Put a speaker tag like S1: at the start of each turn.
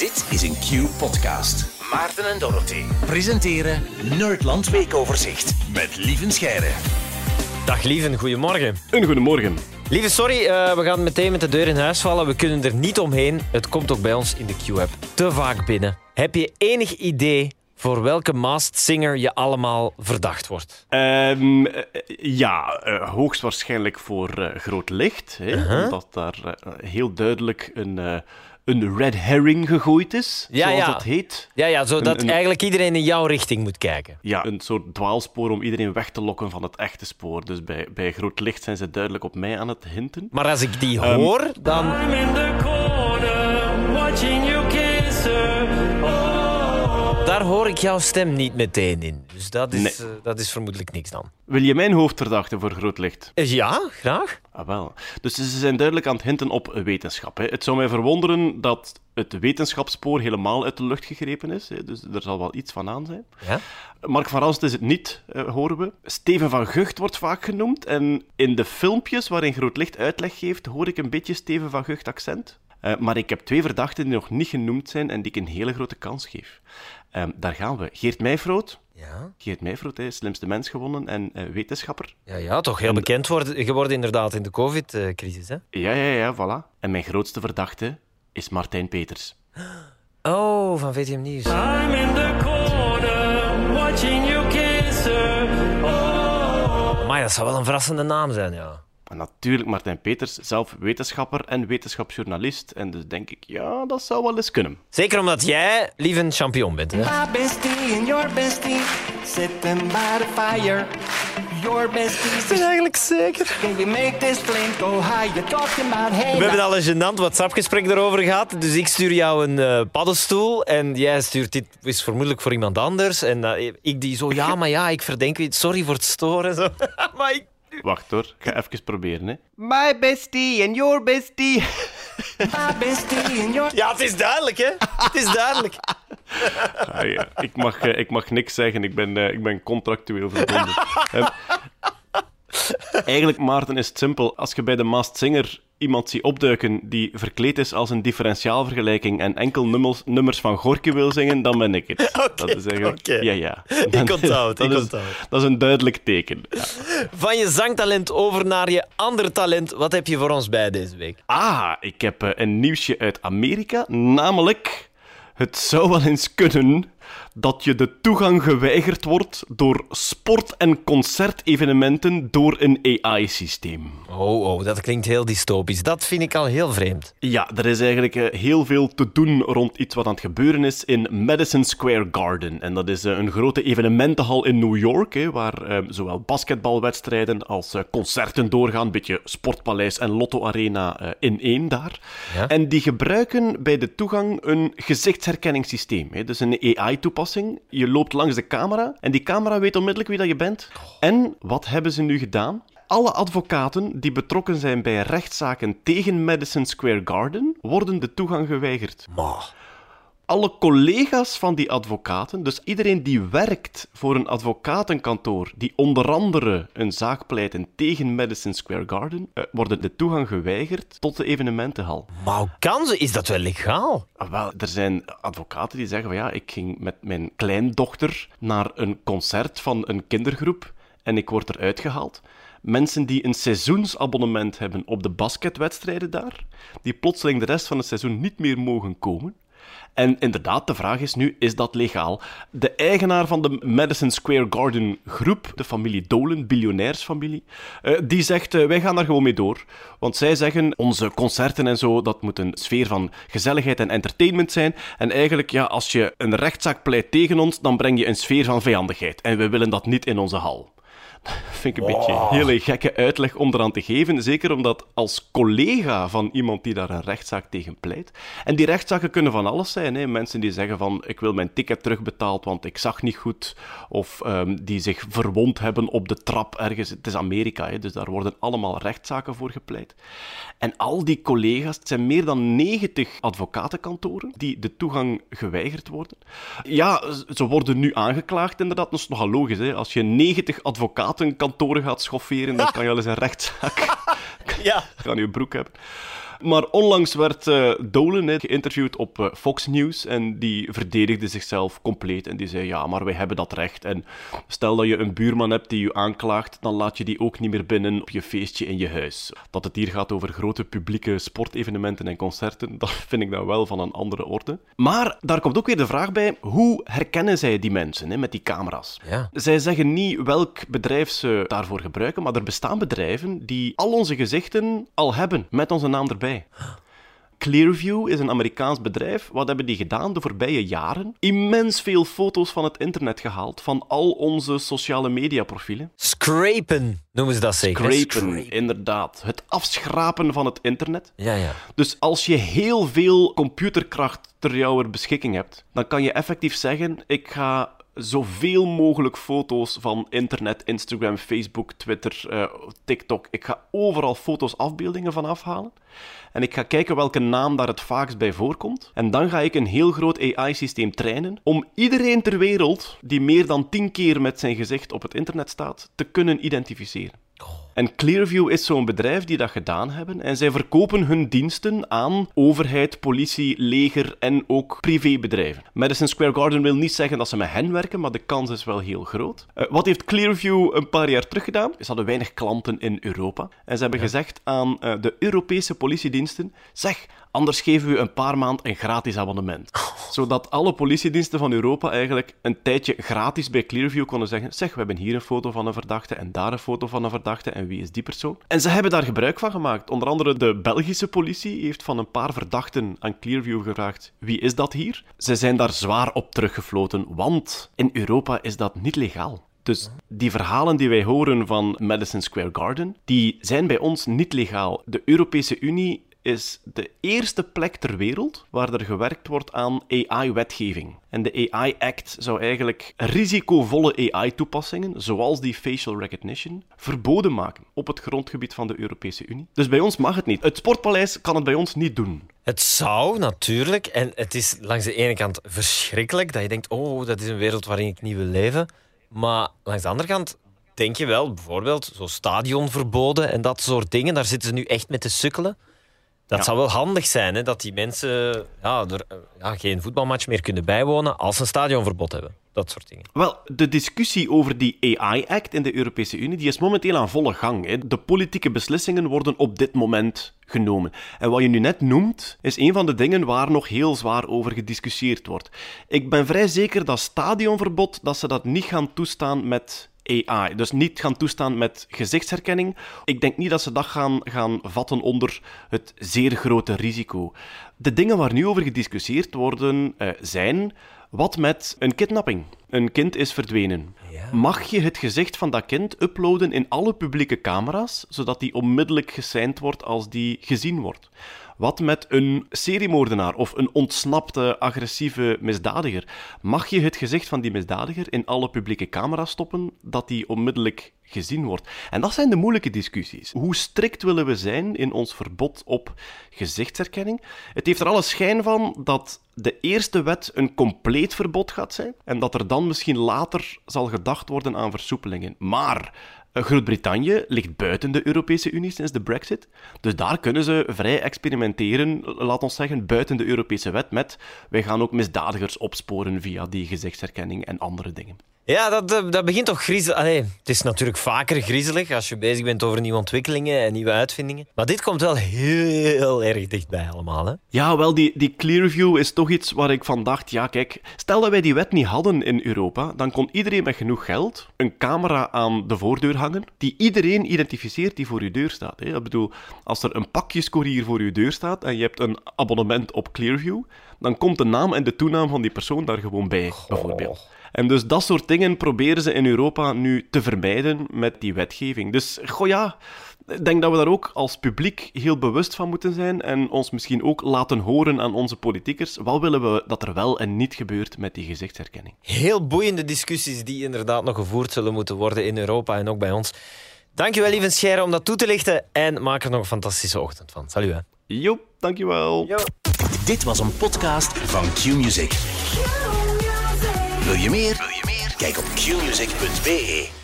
S1: Dit is een Q-podcast. Maarten en Dorothy presenteren Nerdland Weekoverzicht met Lieven Scheire.
S2: Dag Lieven, goedemorgen.
S3: Een goedemorgen.
S2: Lieve, sorry, eh, we gaan meteen met de deur in huis vallen. We kunnen er niet omheen. Het komt ook bij ons in de Q-app te vaak binnen. Heb je enig idee voor welke Masked Singer je allemaal verdacht wordt?
S3: Ehm, eh, ja, eh, hoogstwaarschijnlijk voor Groot Licht. Hè, Omdat daar heel duidelijk een, eh, een red herring gegooid is,
S2: Ja,
S3: zoals
S2: ja.
S3: dat heet.
S2: Ja, ja, zodat
S3: Een- een-
S2: eigenlijk iedereen in jouw richting moet kijken.
S3: Ja, een soort dwaalspoor om iedereen weg te lokken van het echte spoor. Dus bij, bij Groot Licht zijn ze duidelijk op mij aan het hinten.
S2: Maar als ik die
S3: Ehm,
S2: hoor, dan...
S4: I'm in the corner, watching you kiss her.
S2: Daar hoor ik jouw stem niet meteen in. Dus dat is,
S3: Nee.
S2: eh, dat is vermoedelijk niks dan.
S3: Wil je mijn hoofdverdachte voor Groot Licht?
S2: Eh, Ja, graag.
S3: Ah, wel. Dus ze zijn duidelijk aan het hinten op wetenschap. Hè. Het zou mij verwonderen dat het wetenschapsspoor helemaal uit de lucht gegrepen is. Hè. Dus er zal wel iets van aan zijn.
S2: Ja?
S3: Mark van Ranst is het niet, eh, horen we. Steven van Gucht wordt vaak genoemd. En in de filmpjes waarin Groot Licht uitleg geeft, hoor ik een beetje Steven van Gucht accent. Maar ik heb twee verdachten die nog niet genoemd zijn en die ik een hele grote kans geef. Ehm, daar gaan we. Geert Meijfroot.
S2: Ja,
S3: Geert Meijfroot, hè, slimste mens gewonnen en eh, wetenschapper.
S2: ja, ja toch heel bekend worden, geworden inderdaad in de covid-crisis. hè?
S3: Ja, ja, ja, voilà. En mijn grootste verdachte is Martijn Peters.
S2: Oh, van VTM Nieuws.
S4: I'm in the corner, watching you kiss her. Oh.
S2: Maar dat zou wel een verrassende naam zijn, ja.
S3: En natuurlijk Martijn Peters, zelf wetenschapper en wetenschapsjournalist. En dus denk ik, ja, dat zou wel eens kunnen.
S2: Zeker omdat jij lief een champion bent. Hè?
S5: My bestie and your bestie sitting by the fire. Your besties is
S2: eigenlijk zeker.
S5: can we make this flame go high? You're talking about hey.
S2: We hebben al een gênant WhatsApp-gesprek erover gehad. Dus ik stuur jou een eh, paddenstoel en jij stuurt dit is vermoedelijk voor iemand anders. En eh, ik die zo, ja, maar ja, ik verdenk sorry voor het storen. Zo. maar ik...
S3: Wacht hoor, ik ga even proberen. Hè.
S5: My bestie and your bestie. My bestie and your
S2: Ja, het is duidelijk, hè? Het is duidelijk.
S3: Ah, ja. ik, mag, eh, ik mag niks zeggen, ik ben, eh, ik ben contractueel verbonden. Eigenlijk, Maarten, is het simpel. Als je bij de Masked Singer iemand ziet opduiken die verkleed is als een differentiaalvergelijking en enkel nummers, nummers van Gorky wil zingen, dan ben ik het. dat is eigenlijk...
S2: oké.
S3: Ja, ja.
S2: Ik onthoud,
S3: dat
S2: ik
S3: is. Dat is een duidelijk teken. Ja.
S2: Van je zangtalent over naar je ander talent. Wat heb je voor ons bij deze week?
S3: Ah, ik heb eh, een nieuwsje uit Amerika. Namelijk, het zou wel eens kunnen dat je de toegang geweigerd wordt door sport- en concertevenementen door een AI-systeem.
S2: Oh, oh, dat klinkt heel dystopisch. Dat vind ik al heel vreemd.
S3: Ja, er is eigenlijk eh, heel veel te doen rond iets wat aan het gebeuren is in Madison Square Garden. En dat is eh, een grote evenementenhal in New York, hè, waar eh, zowel basketbalwedstrijden als concerten doorgaan. Een beetje Sportpaleis en Lotto Arena in één daar.
S2: Ja.
S3: En die gebruiken bij de toegang een gezichtsherkenningssysteem. Hè. Dus een AI-toepassing. Je loopt langs de camera en die camera weet onmiddellijk wie dat je bent. En wat hebben ze nu gedaan? Alle advocaten die betrokken zijn bij rechtszaken tegen Madison Square Garden worden de toegang geweigerd. Alle collega's van die advocaten, dus iedereen die werkt voor een advocatenkantoor die onder andere een zaak pleiten tegen Madison Square Garden, eh, worden de toegang geweigerd tot de evenementenhal.
S2: Maar hoe kan ze? Is dat wel legaal?
S3: Ah, Wel, er zijn advocaten die zeggen van ja, ik ging met mijn kleindochter naar een concert van een kindergroep en ik word eruit gehaald. Mensen die een seizoensabonnement hebben op de basketwedstrijden daar, die plotseling de rest van het seizoen niet meer mogen komen. En inderdaad, de vraag is nu, is dat legaal? De eigenaar van de Madison Square Garden groep, de familie Dolan, biljonairsfamilie, eh, die zegt, eh, wij gaan daar gewoon mee door. Want zij zeggen, onze concerten en zo, dat moet een sfeer van gezelligheid en entertainment zijn. En eigenlijk, ja, als je een rechtszaak pleit tegen ons, dan breng je een sfeer van vijandigheid. En we willen dat niet in onze hal. Vind ik een beetje een hele gekke uitleg om eraan te geven. Zeker omdat als collega van iemand die daar een rechtszaak tegen pleit. En die rechtszaken kunnen van alles zijn. Hè. Mensen die zeggen van ik wil mijn ticket terugbetaald, want ik zag niet goed. Of ehm, die zich verwond hebben op de trap ergens. Het is Amerika, hè, dus daar worden allemaal rechtszaken voor gepleit. En al die collega's, het zijn meer dan 90 advocatenkantoren die de toegang geweigerd worden. Ja, ze worden nu aangeklaagd inderdaad. Dat is nogal logisch. Hè. Als je 90 advocatenkantoren gaat schofferen, dan kan je wel eens een rechtszaak
S2: Ja.
S3: aan je broek hebben. Maar onlangs werd eh, Dolan geïnterviewd op eh, Fox News en die verdedigde zichzelf compleet. En die zei, ja, maar wij hebben dat recht. En stel dat je een buurman hebt die je aanklaagt, dan laat je die ook niet meer binnen op je feestje in je huis. Dat het hier gaat over grote publieke sportevenementen en concerten, dat vind ik dan wel van een andere orde. Maar daar komt ook weer de vraag bij, hoe herkennen zij die mensen met die camera's?
S2: Ja.
S3: Zij zeggen niet welk bedrijf ze daarvoor gebruiken, maar er bestaan bedrijven die al onze gezichten al hebben, met onze naam erbij. Clearview is een Amerikaans bedrijf. Wat hebben die gedaan de voorbije jaren? Immens veel foto's van het internet gehaald, van al onze sociale mediaprofielen.
S2: Scrapen noemen ze dat zeker. hè?
S3: Scrapen, inderdaad. Het afschrapen van het internet.
S2: Ja, ja.
S3: Dus als je heel veel computerkracht ter jouw beschikking hebt, dan kan je effectief zeggen: ik ga zoveel mogelijk foto's van internet, Instagram, Facebook, Twitter, eh, TikTok. Ik ga overal foto's, afbeeldingen van afhalen. En ik ga kijken welke naam daar het vaakst bij voorkomt. En dan ga ik een heel groot AI-systeem trainen om iedereen ter wereld die meer dan tien keer met zijn gezicht op het internet staat, te kunnen identificeren. En Clearview is zo'n bedrijf die dat gedaan hebben. En zij verkopen hun diensten aan overheid, politie, leger en ook privébedrijven. Madison Square Garden wil niet zeggen dat ze met hen werken, maar de kans is wel heel groot. Eh, wat heeft Clearview een paar jaar terug gedaan? Ze hadden weinig klanten in Europa. En ze hebben gezegd aan eh, de Europese politiediensten: zeg, anders geven we u een paar maand een gratis abonnement. Zodat alle politiediensten van Europa eigenlijk een tijdje gratis bij Clearview konden zeggen: zeg, we hebben hier een foto van een verdachte en daar een foto van een verdachte wie is die persoon? En ze hebben daar gebruik van gemaakt. Onder andere de Belgische politie heeft van een paar verdachten aan Clearview gevraagd: wie is dat hier? Ze zijn daar zwaar op teruggefloten, want in Europa is dat niet legaal. Dus die verhalen die wij horen van Madison Square Garden, die zijn bij ons niet legaal. De Europese Unie is de eerste plek ter wereld waar er gewerkt wordt aan AI-wetgeving. En de AI Act zou eigenlijk risicovolle AI-toepassingen, zoals die facial recognition, verboden maken op het grondgebied van de Europese Unie. Dus bij ons mag het niet. Het Sportpaleis kan het bij ons niet doen.
S2: Het zou natuurlijk, en het is langs de ene kant verschrikkelijk dat je denkt: oh, dat is een wereld waarin ik niet wil leven. Maar langs de andere kant denk je wel, bijvoorbeeld, zo stadionverboden en dat soort dingen, daar zitten ze nu echt mee te sukkelen. Dat
S3: Ja.
S2: zou wel handig zijn, hè, dat die mensen ja, er, ja, geen voetbalmatch meer kunnen bijwonen als ze een stadionverbod hebben. Dat soort dingen.
S3: Wel, de discussie over die AI-act in de Europese Unie die is momenteel aan volle gang. Hè. De politieke beslissingen worden op dit moment genomen. En wat je nu net noemt, is een van de dingen waar nog heel zwaar over gediscussieerd wordt. Ik ben vrij zeker dat stadionverbod, dat ze dat niet gaan toestaan met AI. Dus niet gaan toestaan met gezichtsherkenning. Ik denk niet dat ze dat gaan, gaan vatten onder het zeer grote risico. De dingen waar nu over gediscussieerd worden eh, zijn... Wat met een kidnapping? Een kind is verdwenen. Mag je het gezicht van dat kind uploaden in alle publieke camera's, zodat die onmiddellijk geseind wordt als die gezien wordt? Wat met een seriemoordenaar of een ontsnapte agressieve misdadiger? Mag je het gezicht van die misdadiger in alle publieke camera's stoppen, dat die onmiddellijk gezien wordt? En dat zijn de moeilijke discussies. Hoe strikt willen we zijn in ons verbod op gezichtsherkenning? Het heeft er alle schijn van dat de eerste wet een compleet verbod gaat zijn en dat er dan misschien later zal gedacht worden aan versoepelingen. Maar Groot-Brittannië ligt buiten de Europese Unie sinds de Brexit. Dus daar kunnen ze vrij experimenteren, laat ons zeggen, buiten de Europese wet met wij gaan ook misdadigers opsporen via die gezichtsherkenning en andere dingen.
S2: Ja, dat, dat, dat begint toch griezelig. Allee, het is natuurlijk vaker griezelig als je bezig bent over nieuwe ontwikkelingen en nieuwe uitvindingen. Maar dit komt wel heel erg dichtbij allemaal. Hè?
S3: Ja, wel, die, die Clearview is toch iets waar ik van dacht, ja kijk, stel dat wij die wet niet hadden in Europa, dan kon iedereen met genoeg geld een camera aan de voordeur hangen, die iedereen identificeert die voor je deur staat. Hè. Ik bedoel, als er een pakjescourier voor je deur staat en je hebt een abonnement op Clearview, dan komt de naam en de toenaam van die persoon daar gewoon bij, bijvoorbeeld. En dus dat soort dingen proberen ze in Europa nu te vermijden met die wetgeving. Dus, goh ja, ik denk dat we daar ook als publiek heel bewust van moeten zijn en ons misschien ook laten horen aan onze politiekers. Wat willen we dat er wel en niet gebeurt met die gezichtsherkenning?
S2: Heel boeiende discussies die inderdaad nog gevoerd zullen moeten worden in Europa en ook bij ons. Dankjewel, lieve Scheire, om dat toe te lichten. En maak er nog een fantastische ochtend van. Salut. Hè.
S3: Joep, dankjewel.
S1: Dit was een podcast van Q-Music. Wil je meer? Wil je meer? Kijk op qmusic.be.